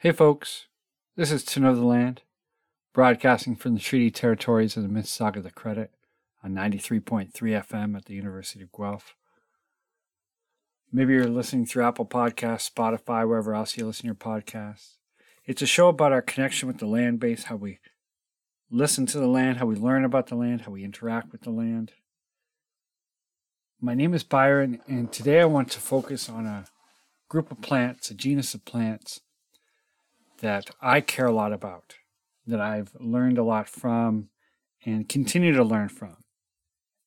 Hey, folks. This is To Know the Land, broadcasting from the treaty territories of the Mississauga of the Credit on 93.3 FM at the University of Guelph. Maybe you're listening through Apple Podcasts, Spotify, wherever else you listen to your podcasts. It's a show about our connection with the land base, how we listen to the land, how we learn about the land, how we interact with the land. My name is Byron, and today I want to focus on a group of plants, a genus of plants that I care a lot about, that I've learned a lot from, and continue to learn from.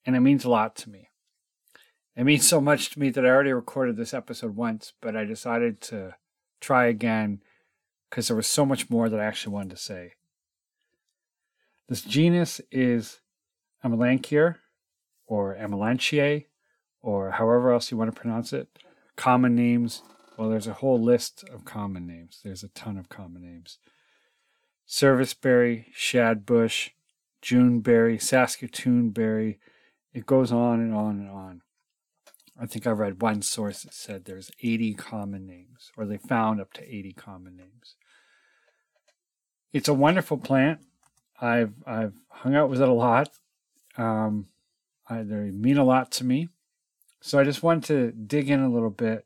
And it means a lot to me. It means so much to me that I already recorded this episode once, but I decided to try again because there was so much more that I actually wanted to say. This genus is Amelanchier or Amelanchier or however else you want to pronounce it. Common names well, there's a whole list of common names. There's a ton of common names. Serviceberry, shadbush, Juneberry, Saskatoonberry. It goes on and on and on. I think I read one source that said there's 80 common names, or they found up to 80 common names. It's a wonderful plant. I've I've hung out with it a lot. Um, I, they mean a lot to me. So I just wanted to dig in a little bit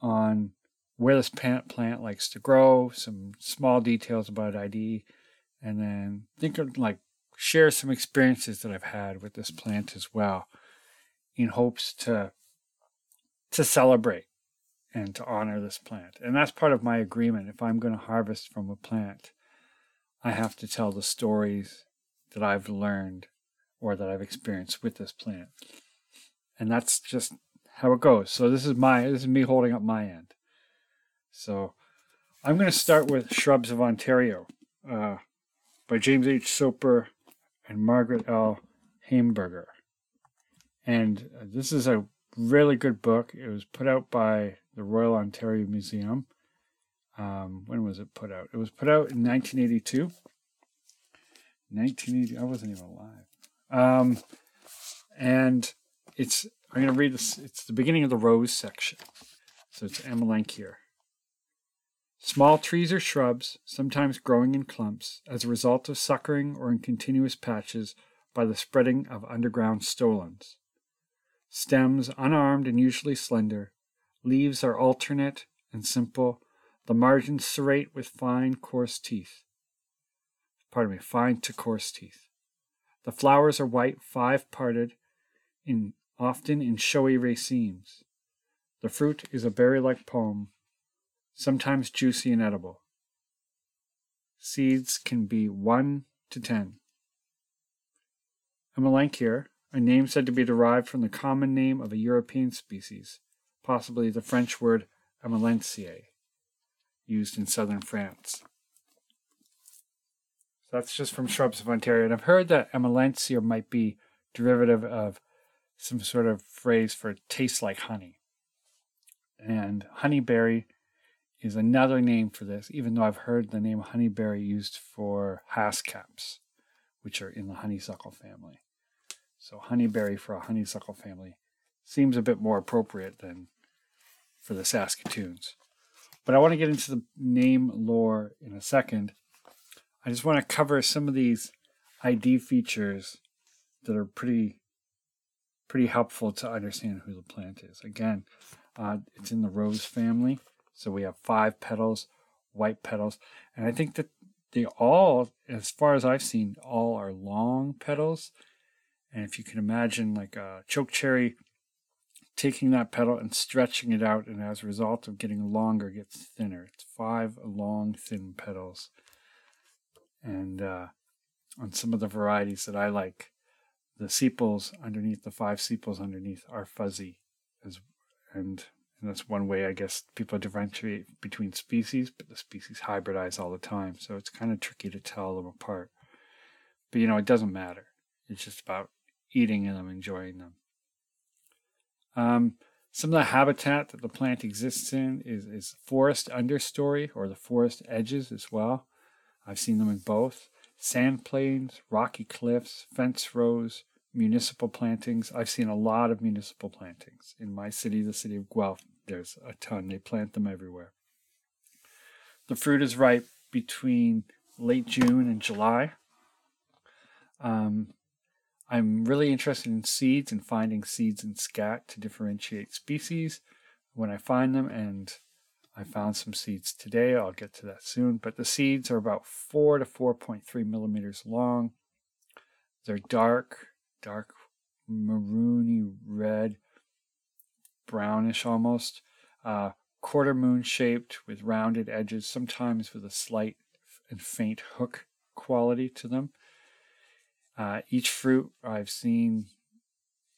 on where this plant, plant likes to grow, some small details about ID, and then think of like share some experiences that I've had with this plant as well, in hopes to to celebrate and to honor this plant. And that's part of my agreement. If I'm going to harvest from a plant, I have to tell the stories that I've learned or that I've experienced with this plant. And that's just how it goes. So this is my this is me holding up my end. So I'm going to start with Shrubs of Ontario uh, by James H. Soper and Margaret L. Heimburger. And this is a really good book. It was put out by the Royal Ontario Museum. Um, when was it put out? It was put out in 1982. 1980. I wasn't even alive. Um, and it's I'm going to read this. It's the beginning of the rose section. So it's Amelanchier. Small trees or shrubs, sometimes growing in clumps, as a result of suckering or in continuous patches by the spreading of underground stolons. Stems unarmed and usually slender. Leaves are alternate and simple, the margins serrate with fine, coarse teeth. Pardon me, fine to coarse teeth. The flowers are white, five parted, in often in showy racemes. The fruit is a berry like pome, sometimes juicy and edible. Seeds can be 1 to 10. Amelanchier, a name said to be derived from the common name of a European species, possibly the French word amelancier, used in southern France. So that's just from Shrubs of Ontario. And I've heard that amelancier might be derivative of some sort of phrase for tastes like honey. And honeyberry is another name for this, even though I've heard the name honeyberry used for haskell's, which are in the honeysuckle family. So honeyberry for a honeysuckle family seems a bit more appropriate than for the Saskatoons. But I want to get into the name lore in a second. I just want to cover some of these ID features that are pretty pretty helpful to understand who the plant is. Again, uh, it's in the rose family. So we have five petals, white petals. And I think that they all, as far as I've seen, all are long petals. And if you can imagine like a choke cherry taking that petal and stretching it out, and as a result of getting longer, gets thinner. It's five long, thin petals. And uh, on some of the varieties that I like, the sepals underneath the five sepals underneath are fuzzy as and and that's one way I guess people differentiate between species, but the species hybridize all the time, so it's kind of tricky to tell them apart. But you know, it doesn't matter. It's just about eating them, enjoying them. Um, some of the habitat that the plant exists in is, is forest understory or the forest edges as well. I've seen them in both sand plains, rocky cliffs, fence rows, municipal plantings. I've seen a lot of municipal plantings in my city, the city of Guelph. There's a ton. They plant them everywhere. The fruit is ripe between late June and July. Um, I'm really interested in seeds and finding seeds in scat to differentiate species when I find them, and I found some seeds today. I'll get to that soon. But the seeds are about 4 to 4.3 millimeters long. They're dark, dark maroony red, brownish almost, uh, quarter moon shaped with rounded edges, sometimes with a slight and faint hook quality to them. Uh, each fruit I've seen,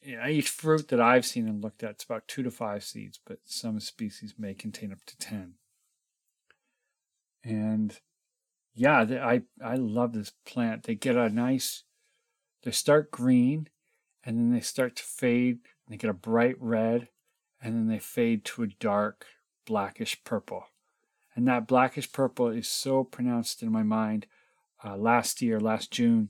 each fruit that I've seen and looked at, it's about two to five seeds, but some species may contain up to 10. And yeah, I, I love this plant. They get a nice, they start green and then they start to fade they get a bright red and then they fade to a dark blackish purple. And that blackish purple is so pronounced in my mind. Uh, last year, last June,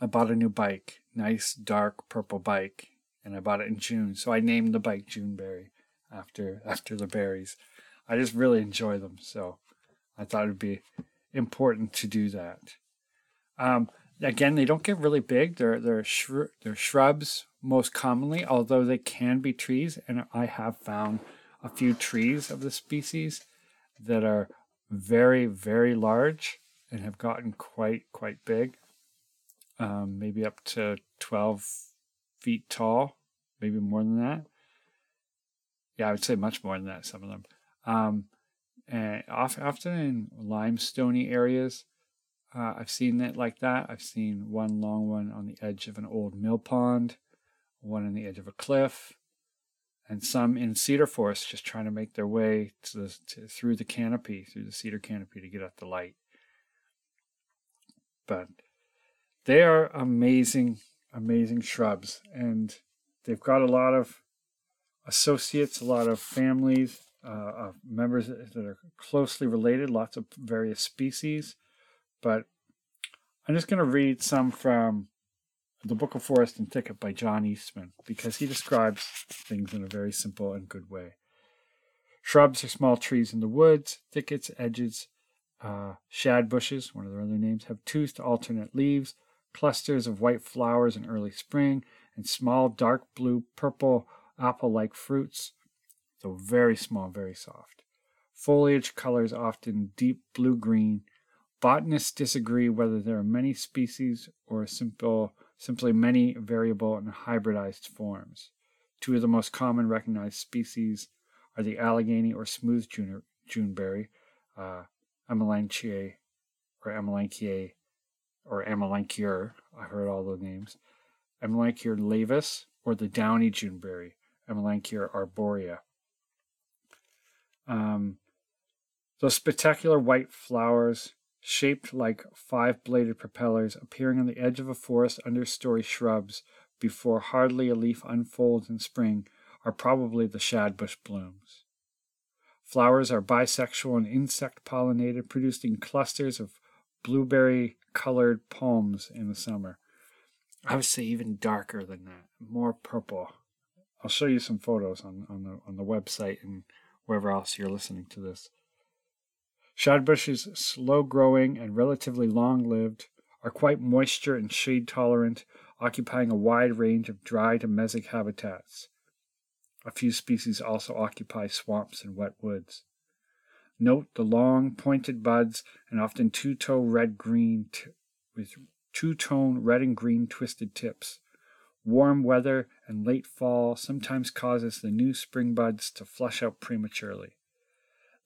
I bought a new bike, nice dark purple bike, and I bought it in June. So I named the bike Juneberry after after the berries. I just really enjoy them, so I thought it'd be important to do that. Um, again, they don't get really big. They're they're shru- they're shrubs most commonly, although they can be trees. And I have found a few trees of the species that are very very large and have gotten quite quite big um, maybe up to 12 feet tall, maybe more than that. Yeah, I would say much more than that, some of them. Um, and often in limestony areas, uh, I've seen it like that. I've seen one long one on the edge of an old mill pond, one on the edge of a cliff, and some in cedar forest just trying to make their way to the, to, through the canopy, through the cedar canopy to get at the light. But they are amazing, amazing shrubs, and they've got a lot of associates, a lot of families, uh, of members that are closely related, lots of various species. But I'm just going to read some from the Book of Forest and Thicket by John Eastman because he describes things in a very simple and good way. Shrubs are small trees in the woods, thickets, edges, uh, shad bushes, one of their other names, have toothed alternate leaves clusters of white flowers in early spring, and small dark blue purple apple like fruits, though very small, very soft. Foliage colors often deep blue green. Botanists disagree whether there are many species or simple, simply many variable and hybridized forms. Two of the most common recognized species are the Allegheny or smooth June, Juneberry, uh, Amelanchier or Amelanchier or Amelanchier, I heard all the names, Amelanchier laevis, or the downy Juneberry, Amelanchier arborea. Um, those spectacular white flowers, shaped like five bladed propellers, appearing on the edge of a forest understory shrubs before hardly a leaf unfolds in spring, are probably the shadbush blooms. Flowers are bisexual and insect pollinated, producing clusters of blueberry colored pomes in the summer. I would say even darker than that, more purple. I'll show you some photos on, on the on the website and wherever else you're listening to this. Shadbushes, slow growing and relatively long lived, are quite moisture and shade tolerant, occupying a wide range of dry to mesic habitats. A few species also occupy swamps and wet woods. Note the long, pointed buds and often two toe red green t- with two tone red and green twisted tips. Warm weather and late fall sometimes causes the new spring buds to flush out prematurely.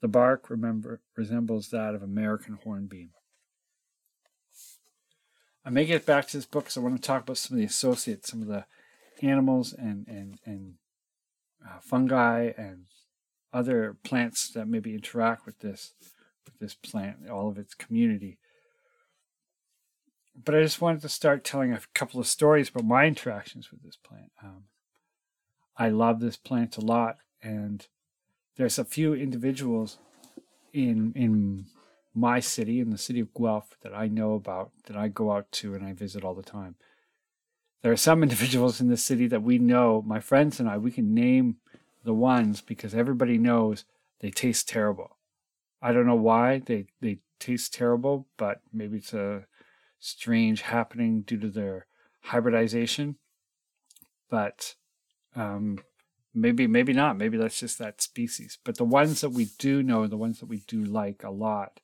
The bark, remember, resembles that of American hornbeam. I may get back to this book because I want to talk about some of the associates, some of the animals and and and uh, fungi and other plants that maybe interact with this with this plant, all of its community. But I just wanted to start telling a couple of stories about my interactions with this plant. Um, I love this plant a lot, and there's a few individuals in in my city, in the city of Guelph, that I know about, that I go out to and I visit all the time. There are some individuals in the city that we know, my friends and I, we can name the ones because everybody knows they taste terrible. I don't know why they they taste terrible, but maybe it's a strange happening due to their hybridization. But um, maybe maybe not. Maybe that's just that species. But the ones that we do know, the ones that we do like a lot,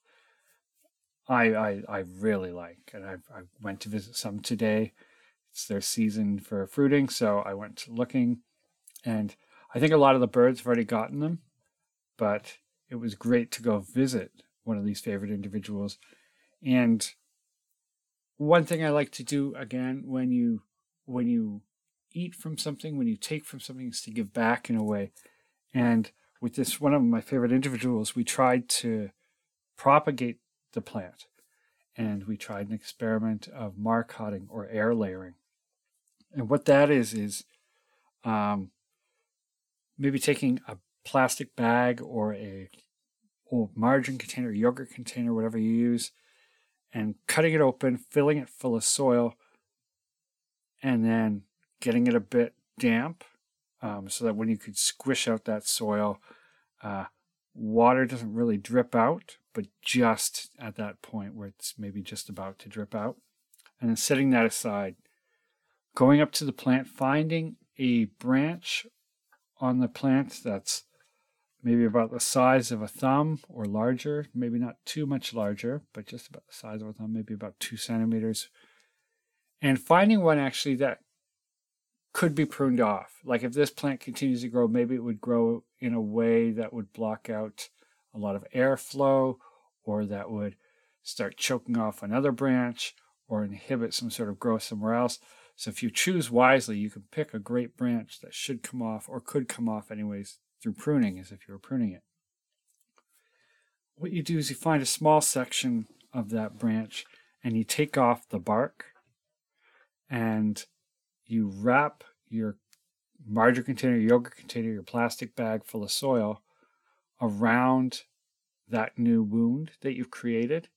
I I, I really like, and I I went to visit some today. It's their season for fruiting, so I went looking, and I think a lot of the birds have already gotten them, but it was great to go visit one of these favorite individuals. And one thing I like to do again when you when you eat from something, when you take from something, is to give back in a way. And with this one of my favorite individuals, we tried to propagate the plant. And we tried an experiment of marcotting or air layering. And what that is, is um, maybe taking a plastic bag or a old margarine container, yogurt container, whatever you use, and cutting it open, filling it full of soil, and then getting it a bit damp um, so that when you could squish out that soil, uh, water doesn't really drip out, but just at that point where it's maybe just about to drip out. And then setting that aside, going up to the plant, finding a branch on the plant that's maybe about the size of a thumb or larger, maybe not too much larger, but just about the size of a thumb, maybe about two centimeters. And finding one actually that could be pruned off. Like if this plant continues to grow, maybe it would grow in a way that would block out a lot of airflow or that would start choking off another branch or inhibit some sort of growth somewhere else. So if you choose wisely, you can pick a great branch that should come off or could come off anyways through pruning as if you were pruning it. What you do is you find a small section of that branch and you take off the bark and you wrap your margarine container, your yogurt container, your plastic bag full of soil around that new wound that you've created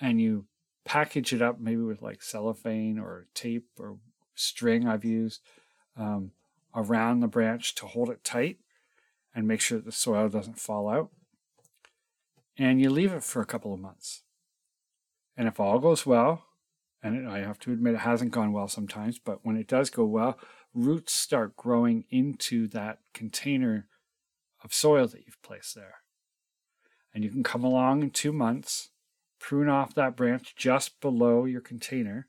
and you package it up maybe with like cellophane or tape or string I've used um, around the branch to hold it tight and make sure that the soil doesn't fall out. And you leave it for a couple of months. And if all goes well, and I have to admit it hasn't gone well sometimes, but when it does go well, roots start growing into that container of soil that you've placed there. And you can come along in two months, prune off that branch just below your container.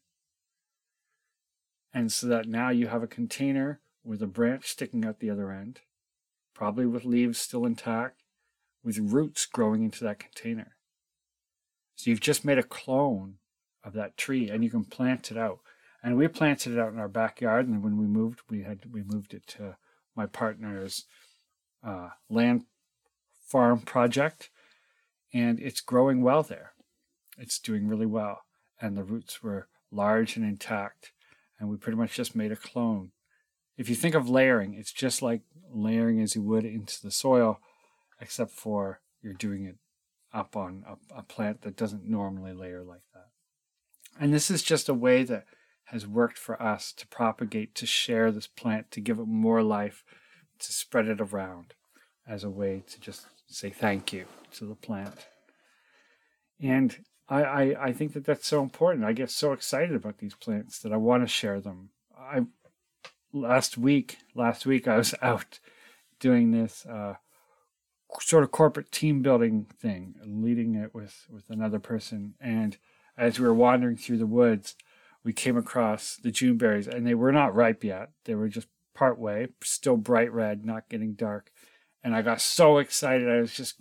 And so that now you have a container with a branch sticking out the other end probably with leaves still intact, with roots growing into that container. So you've just made a clone of that tree and you can plant it out. And we planted it out in our backyard. And when we moved, we had we moved it to my partner's uh, land farm project, and it's growing well there. It's doing really well, and the roots were large and intact. And we pretty much just made a clone if you think of layering, it's just like layering as you would into the soil, except for you're doing it up on a, a, plant that doesn't normally layer like that. And this is just a way that has worked for us to propagate, to share this plant, to give it more life, to spread it around as a way to just say thank you to the plant. And I, I, I think that that's so important. I get so excited about these plants that I want to share them. I last week, last week I was out doing this uh, sort of corporate team building thing, leading it with with another person. And as we were wandering through the woods, we came across the June berries, and they were not ripe yet. They were just part way, still bright red, not getting dark. And I got so excited. I was just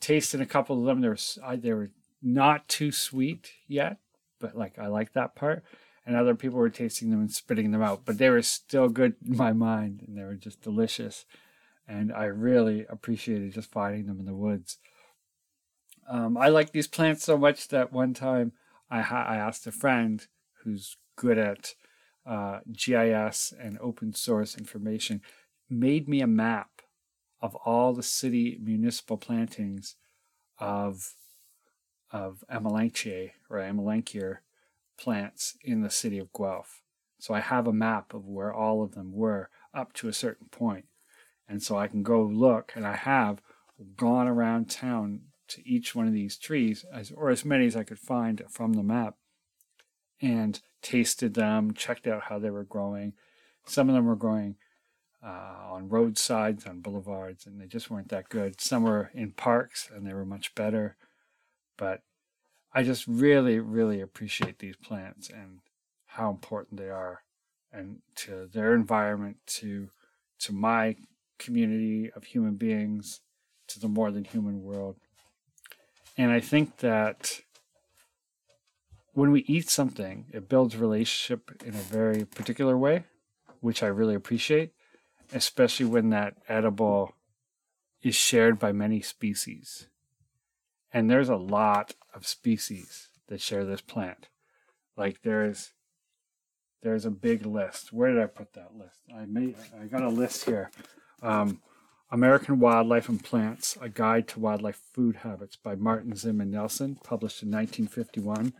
tasting a couple of them. They were I, they were not too sweet yet, but like I like that part and other people were tasting them and spitting them out, but they were still good in my mind and they were just delicious. And I really appreciated just finding them in the woods. Um, I like these plants so much that one time I, ha- I asked a friend who's good at uh, GIS and open source information, made me a map of all the city municipal plantings of of Amelanchier or Amelanchier plants in the city of Guelph. So I have a map of where all of them were up to a certain point. And so I can go look, and I have gone around town to each one of these trees, as, or as many as I could find from the map, and tasted them, checked out how they were growing. Some of them were growing uh, on roadsides, on boulevards, and they just weren't that good. Some were in parks, and they were much better. But I just really, really appreciate these plants and how important they are, and to their environment, to to my community of human beings, to the more than human world. And I think that when we eat something, it builds relationship in a very particular way, which I really appreciate, especially when that edible is shared by many species. And there's a lot of species that share this plant. Like there's there's a big list. Where did I put that list? I made I got a list here. Um, American Wildlife and Plants: A Guide to Wildlife Food Habits by Martin Zim and Nelson, published in 1951.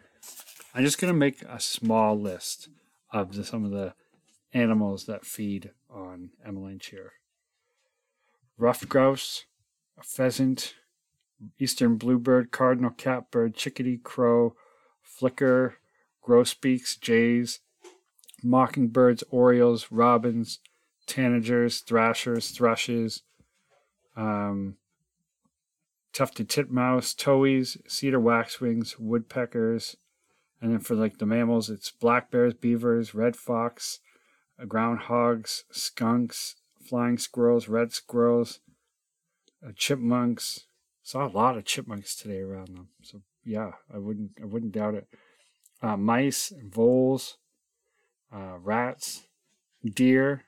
I'm just going to make a small list of the, some of the animals that feed on Amelanchier. Ruffed grouse, a pheasant, eastern bluebird, cardinal catbird, chickadee, crow, flicker, grosbeaks, jays, mockingbirds, orioles, robins, tanagers, thrashers, thrushes, um, tufted titmouse, towhees, cedar waxwings, woodpeckers, and then for like the mammals, it's black bears, beavers, red fox, uh, groundhogs, skunks, flying squirrels, red squirrels, uh, chipmunks. Saw a lot of chipmunks today around them. So yeah, I wouldn't I wouldn't doubt it. Uh, mice, voles, uh, rats, deer,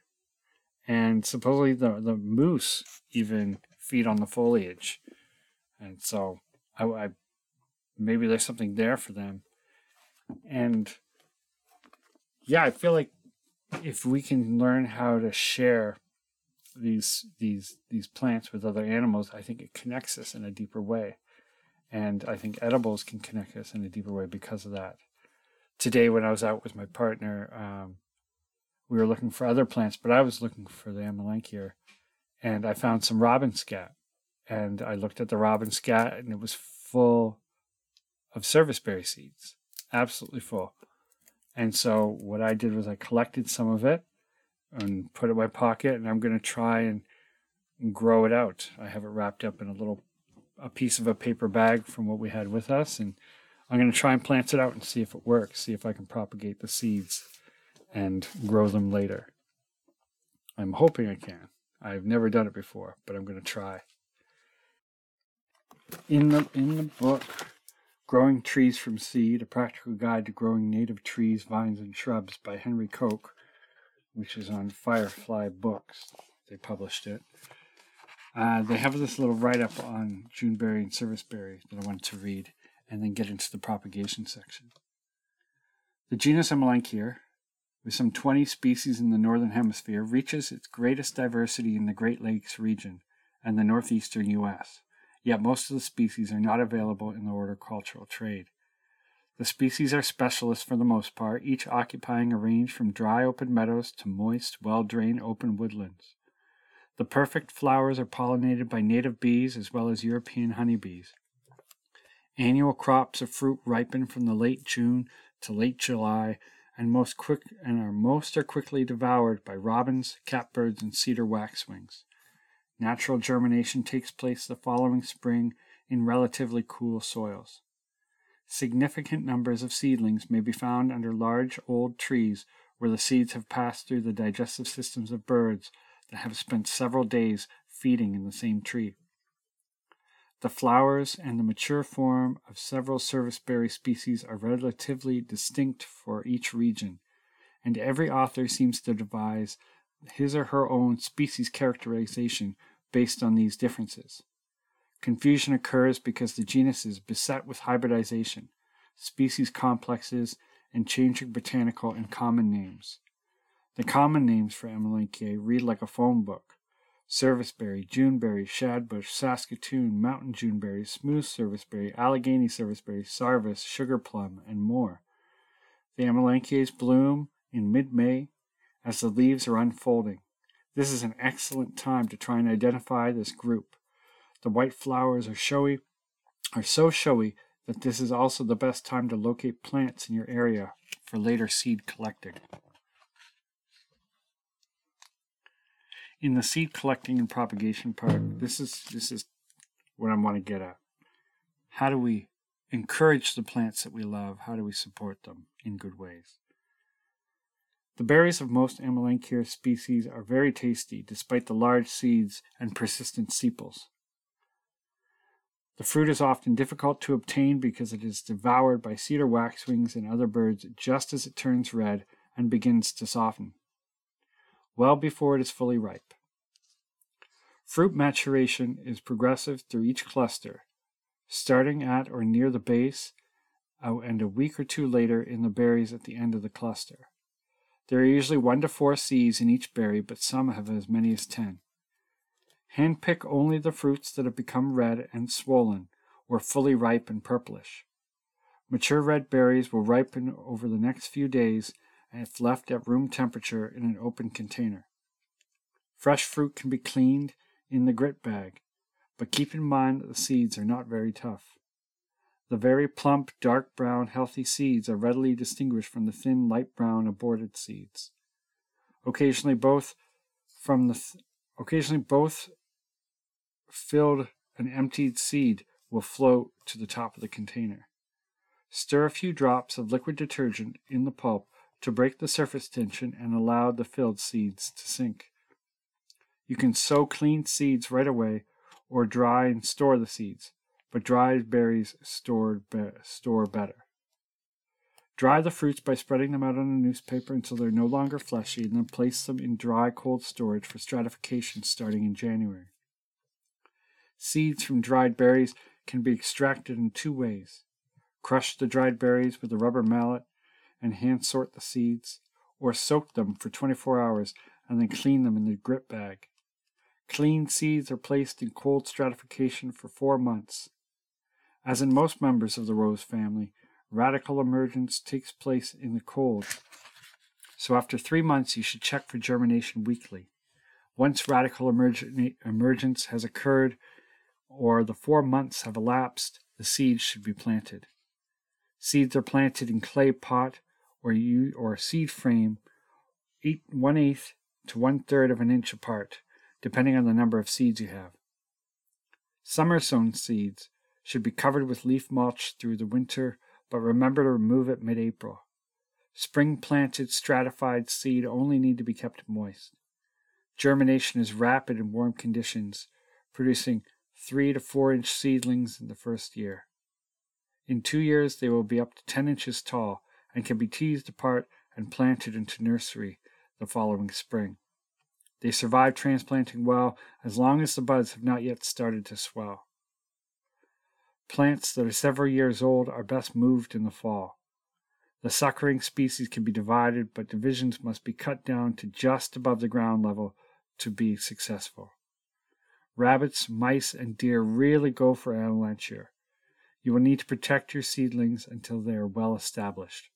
and supposedly the the moose even feed on the foliage, and so I, I maybe there's something there for them and yeah, I feel like if we can learn how to share these these these plants with other animals, I think it connects us in a deeper way. And I think edibles can connect us in a deeper way because of that. Today, when I was out with my partner, um, we were looking for other plants, but I was looking for the amelanchier, and I found some robin scat. And I looked at the robin scat, and it was full of serviceberry seeds absolutely full. And so what I did was I collected some of it and put it in my pocket, and I'm going to try and grow it out. I have it wrapped up in a little a piece of a paper bag from what we had with us, and I'm going to try and plant it out and see if it works. See if I can propagate the seeds and grow them later. I'm hoping I can. I've never done it before, but I'm going to try. In the in the book Growing Trees from Seed, A Practical Guide to Growing Native Trees, Vines, and Shrubs by Henry Kock, which is on Firefly Books. They published it. Uh, they have this little write up on Juneberry and Serviceberry that I wanted to read and then get into the propagation section. The genus Amelanchier, with some 20 species in the northern hemisphere, reaches its greatest diversity in the Great Lakes region and the northeastern U.S yet most of the species are not available in the horticultural trade. The species are specialists for the most part, each occupying a range from dry open meadows to moist, well drained open woodlands. The perfect flowers are pollinated by native bees as well as European honeybees. Annual crops of fruit ripen from the late June to late July, and most quick and are most are quickly devoured by robins, catbirds, and cedar waxwings. Natural germination takes place the following spring in relatively cool soils. Significant numbers of seedlings may be found under large old trees where the seeds have passed through the digestive systems of birds that have spent several days feeding in the same tree. The flowers and the mature form of several serviceberry species are relatively distinct for each region, and every author seems to devise his or her own species characterization based on these differences. Confusion occurs because the genus is beset with hybridization, species complexes, and changing botanical and common names. The common names for Amelanchier read like a phone book. Serviceberry, Juneberry, Shadbush, Saskatoon, Mountain Juneberry, Smooth Serviceberry, Allegheny Serviceberry, Sarvis, Sugar Plum, and more. The Amelanchiers bloom in mid-May as the leaves are unfolding. This is an excellent time to try and identify this group. The white flowers are showy are so showy that this is also the best time to locate plants in your area for later seed collecting. In the seed collecting and propagation part, this is this is what I want to get at. How do we encourage the plants that we love? How do we support them in good ways? The berries of most Amelanchier species are very tasty despite the large seeds and persistent sepals. The fruit is often difficult to obtain because it is devoured by cedar waxwings and other birds just as it turns red and begins to soften, well before it is fully ripe. Fruit maturation is progressive through each cluster, starting at or near the base oh, and a week or two later in the berries at the end of the cluster. There are usually one to four seeds in each berry, but some have as many as ten. Handpick only the fruits that have become red and swollen, or fully ripe and purplish. Mature red berries will ripen over the next few days if left at room temperature in an open container. Fresh fruit can be cleaned in the grit bag, but keep in mind that the seeds are not very tough. The very plump, dark brown, healthy seeds are readily distinguished from the thin, light brown, aborted seeds. Occasionally, both from the th- occasionally both filled and emptied seed will float to the top of the container. Stir a few drops of liquid detergent in the pulp to break the surface tension and allow the filled seeds to sink. You can sow clean seeds right away or dry and store the seeds but dried berries stored be- store better. Dry the fruits by spreading them out on a newspaper until they're no longer fleshy, and then place them in dry cold storage for stratification starting in January. Seeds from dried berries can be extracted in two ways crush the dried berries with a rubber mallet and hand sort the seeds, or soak them for 24 hours and then clean them in the grit bag. Clean seeds are placed in cold stratification for four months. As in most members of the rose family, radicle emergence takes place in the cold. So after three months, you should check for germination weekly. Once radicle emergence has occurred or the four months have elapsed, the seeds should be planted. Seeds are planted in clay pot or, you, or seed frame, eight, one eighth to one third of an inch apart, depending on the number of seeds you have. Summer sown seeds should be covered with leaf mulch through the winter, but remember to remove it mid April. Spring planted stratified seed only need to be kept moist. Germination is rapid in warm conditions, producing 3 to 4 inch seedlings in the first year. In two years, they will be up to 10 inches tall and can be teased apart and planted into nursery the following spring. They survive transplanting well as long as the buds have not yet started to swell. Plants that are several years old are best moved in the fall. The suckering species can be divided, but divisions must be cut down to just above the ground level to be successful. Rabbits, mice, and deer really go for Amelanchier. You will need to protect your seedlings until they are well established.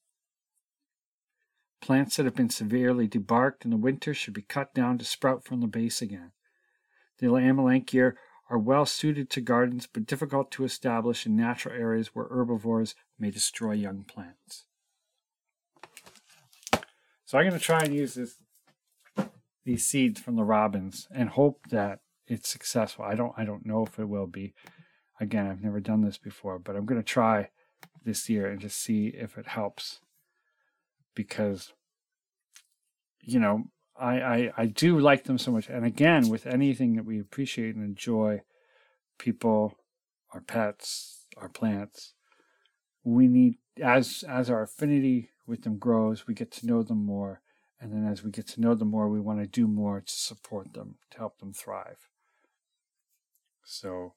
Plants that have been severely debarked in the winter should be cut down to sprout from the base again. The Amelanchier are well suited to gardens but difficult to establish in natural areas where herbivores may destroy young plants. So I'm going to try and use this these seeds from the robins and hope that it's successful. I don't I don't know if it will be. Again, I've never done this before, but I'm going to try this year and just see if it helps because you know I, I, I do like them so much. And again, with anything that we appreciate and enjoy, people, our pets, our plants, we need as as our affinity with them grows, we get to know them more. And then as we get to know them more, we want to do more to support them, to help them thrive. So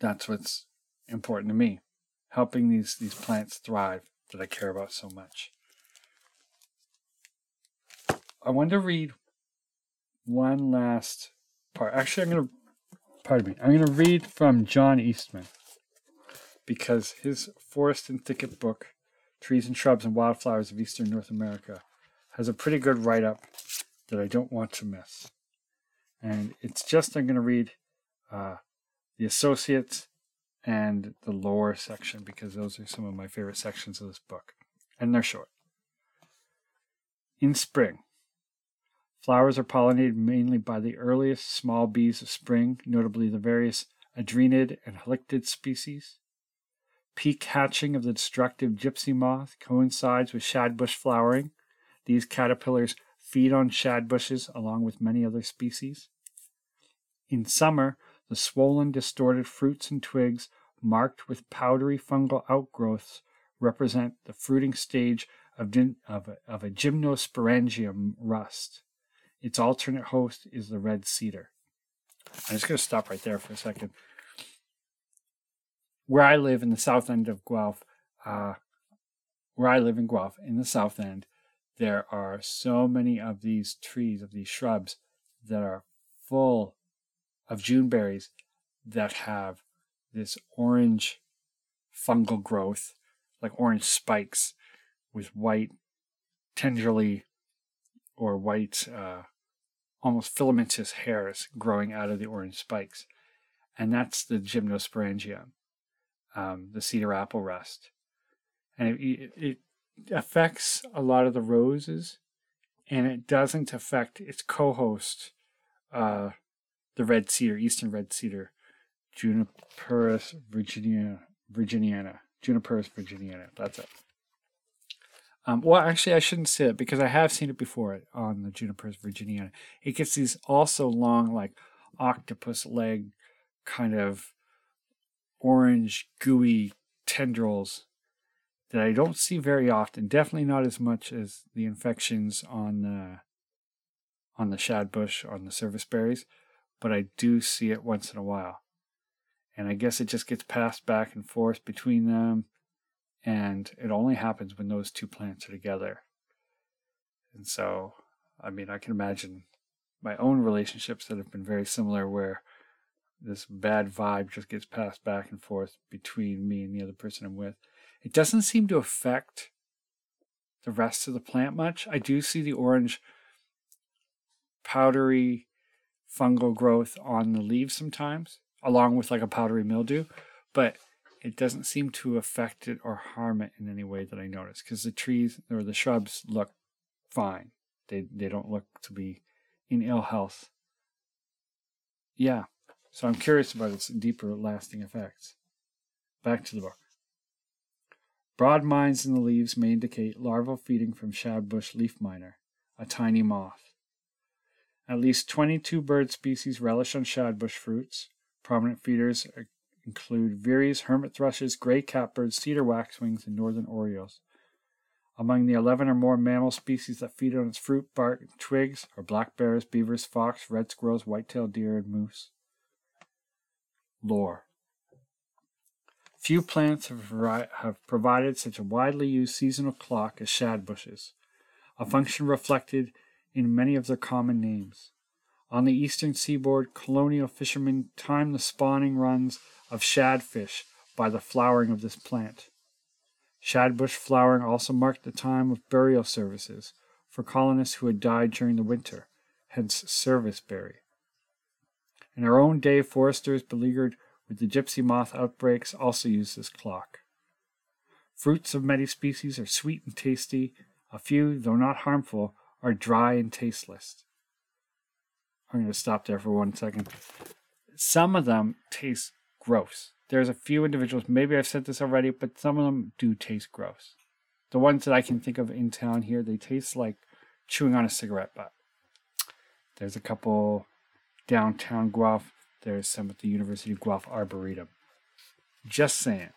that's what's important to me. Helping these, these plants thrive that I care about so much. I want to read one last part. Actually, I'm going to, pardon me, I'm going to read from John Eastman because his Forest and Thicket book, Trees and Shrubs and Wildflowers of Eastern North America, has a pretty good write up that I don't want to miss. And it's just, I'm going to read uh, the associates and the lore section because those are some of my favorite sections of this book, and they're short. In spring, flowers are pollinated mainly by the earliest small bees of spring, notably the various andrenid and halictid species. Peak hatching of the destructive gypsy moth coincides with shadbush flowering. These caterpillars feed on shad bushes along with many other species. In summer, the swollen, distorted fruits and twigs, marked with powdery fungal outgrowths, represent the fruiting stage of, of, a, of a gymnosporangium rust. Its alternate host is the red cedar. I'm just going to stop right there for a second. Where I live in the south end of Guelph, uh, where I live in Guelph, in the south end, there are so many of these trees, of these shrubs, that are full of June berries that have this orange fungal growth, like orange spikes with white tendrily or white, uh, almost filamentous hairs growing out of the orange spikes. And that's the gymnosporangium, um, the cedar apple rust. And it, it, affects a lot of the roses, and it doesn't affect its co-host, uh, the red cedar, eastern red cedar, Juniperus virginia, virginiana, Juniperus virginiana. That's it. Um, well, actually, I shouldn't say it because I have seen it before on the Juniperus virginiana. It gets these also long, like octopus leg, kind of orange, gooey tendrils that I don't see very often. Definitely not as much as the infections on the on the shad bush on the service berries, but I do see it once in a while. And I guess it just gets passed back and forth between them, and it only happens when those two plants are together. And so, I mean, I can imagine my own relationships that have been very similar where this bad vibe just gets passed back and forth between me and the other person I'm with. It doesn't seem to affect the rest of the plant much. I do see the orange powdery fungal growth on the leaves sometimes, along with like a powdery mildew, but it doesn't seem to affect it or harm it in any way that I notice because the trees or the shrubs look fine. They they don't look to be in ill health. Yeah. So I'm curious about its deeper lasting effects. Back to the book. Broad mines in the leaves may indicate larval feeding from shadbush leaf miner, a tiny moth. At least 22 bird species relish on shadbush fruits. Prominent feeders include veeries, hermit thrushes, gray catbirds, cedar waxwings, and northern orioles. Among the 11 or more mammal species that feed on its fruit, bark, and twigs are black bears, beavers, fox, red squirrels, white-tailed deer, and moose. Lore Few plants have, provided such a widely used seasonal clock as shad bushes, a function reflected in many of their common names. On the eastern seaboard, colonial fishermen time the spawning runs of shadfish by the flowering of this plant. Shadbush flowering also marked the time of burial services for colonists who had died during the winter, hence service berry. In our own day, foresters beleaguered with the gypsy moth outbreaks also use this clock. Fruits of many species are sweet and tasty. A few, though not harmful, are dry and tasteless. I'm going to stop there for one second. Some of them taste gross. There's a few individuals, maybe I've said this already, but some of them do taste gross. The ones that I can think of in town here, they taste like chewing on a cigarette butt. There's a couple downtown Guelph there's some at the University of Guelph Arboretum. Just saying.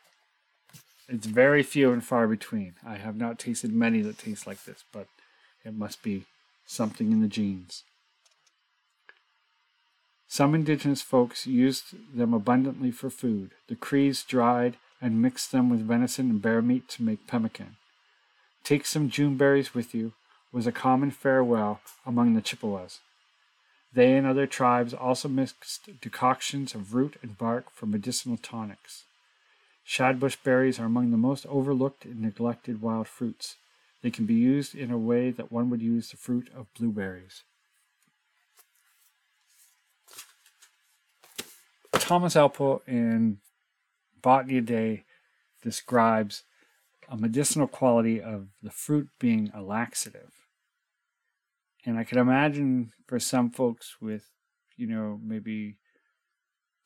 It's very few and far between. I have not tasted many that taste like this, but it must be something in the genes. Some indigenous folks used them abundantly for food. The Crees dried and mixed them with venison and bear meat to make pemmican. Take some June berries with you was a common farewell among the Chippewas. They and other tribes also mixed decoctions of root and bark for medicinal tonics. Shadbush berries are among the most overlooked and neglected wild fruits. They can be used in a way that one would use the fruit of blueberries. Thomas Elpel in Botany Day describes a medicinal quality of the fruit being a laxative. And I can imagine for some folks with, you know, maybe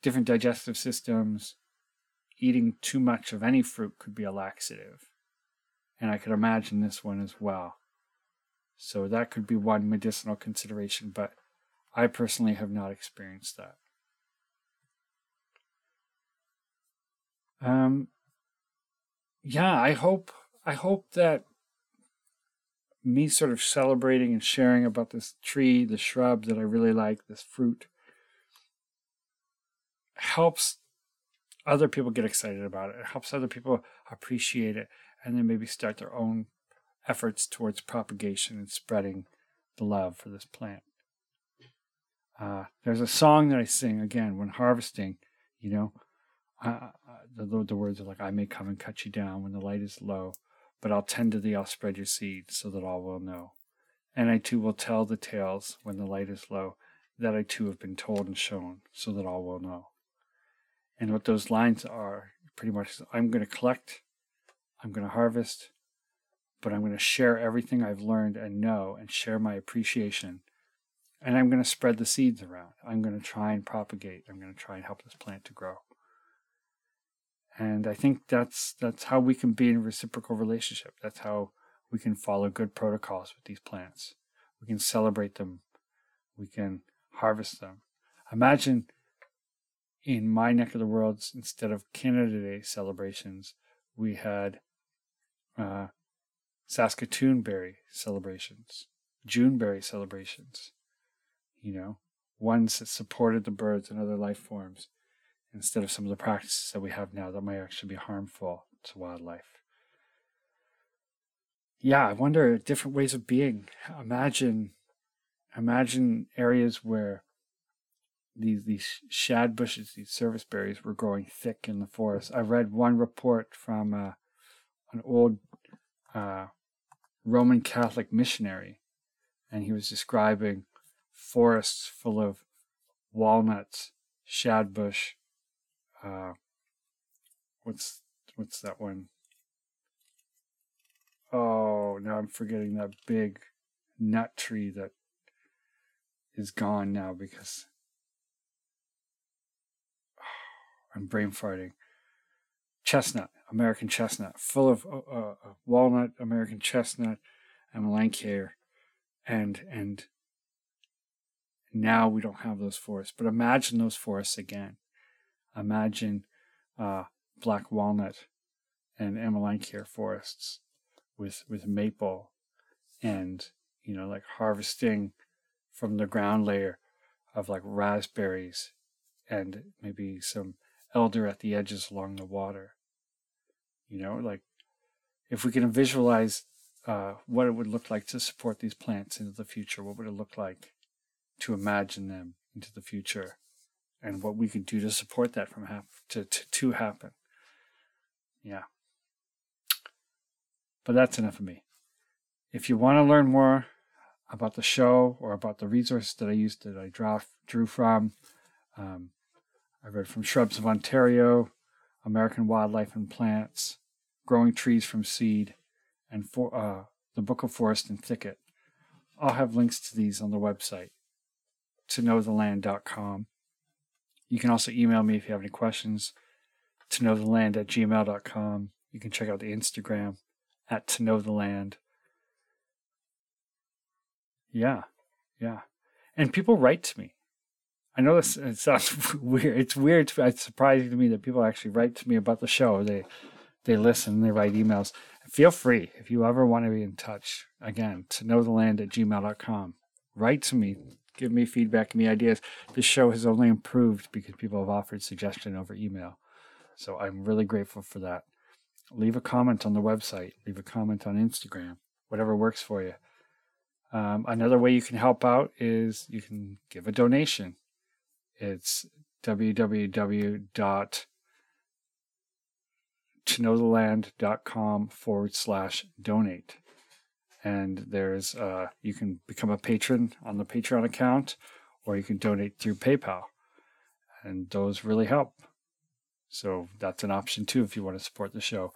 different digestive systems, eating too much of any fruit could be a laxative. And I could imagine this one as well. So that could be one medicinal consideration, but I personally have not experienced that. Um, yeah, I hope I hope that me sort of celebrating and sharing about this tree, the shrub that I really like, this fruit, helps other people get excited about it. It helps other people appreciate it and then maybe start their own efforts towards propagation and spreading the love for this plant. Uh, there's a song that I sing again when harvesting, you know, uh, the, the words are like, I may come and cut you down when the light is low, but I'll tend to thee, I'll spread your seed so that all will know. And I too will tell the tales when the light is low, that I too have been told and shown so that all will know. And what those lines are pretty much I'm going to collect, I'm going to harvest, but I'm going to share everything I've learned and know and share my appreciation. And I'm going to spread the seeds around. I'm going to try and propagate. I'm going to try and help this plant to grow. And I think that's that's how we can be in a reciprocal relationship. That's how we can follow good protocols with these plants. We can celebrate them. We can harvest them. Imagine in my neck of the world, instead of Canada Day celebrations, we had uh, Saskatoon berry celebrations, Juneberry celebrations, you know, ones that supported the birds and other life forms instead of some of the practices that we have now that might actually be harmful to wildlife. Yeah, I wonder different ways of being. Imagine, imagine areas where these these shad bushes, these service berries, were growing thick in the forest. I read one report from uh, an old uh, Roman Catholic missionary, and he was describing forests full of walnuts, shadbush, uh, what's what's that one? Oh, now I'm forgetting that big nut tree that is gone now because oh, I'm brain farting. Chestnut, American chestnut, full of uh, uh, walnut, American chestnut, and Melanchier, and and now we don't have those forests. But imagine those forests again imagine uh, black walnut and amelanchier forests with with maple and you know like harvesting from the ground layer of like raspberries and maybe some elder at the edges along the water you know like if we can visualize uh, what it would look like to support these plants into the future what would it look like to imagine them into the future and what we could do to support that from happen to, to, to happen. Yeah. But that's enough of me. If you want to learn more about the show or about the resources that I used that I draw, drew from, um, I read from Shrubs of Ontario, American Wildlife and Plants, Growing Trees from Seed, and for, uh, the Book of Forest and Thicket. I'll have links to these on the website, toknowtheland.com. You can also email me if you have any questions to know the land at gmail.com. You can check out the Instagram at to know the land. Yeah, yeah. And people write to me. I know this it sounds weird. It's weird. It's surprising to me that people actually write to me about the show. They they listen, they write emails. Feel free if you ever want to be in touch. Again, to know the land at gmail.com. Write to me give me feedback, give me ideas. This show has only improved because people have offered suggestion over email. So I'm really grateful for that. Leave a comment on the website, leave a comment on Instagram, whatever works for you. Um, another way you can help out is you can give a donation. It's www.toknowtheland.com forward slash donate and there's uh, you can become a patron on the Patreon account, or you can donate through PayPal, and those really help. So that's an option too if you want to support the show.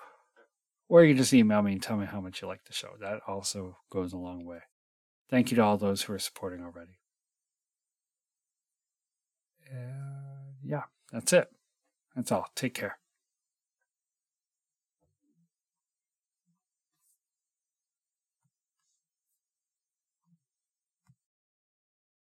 Or you can just email me and tell me how much you like the show. That also goes a long way. Thank you to all those who are supporting already. Uh, yeah, that's it. That's all. Take care.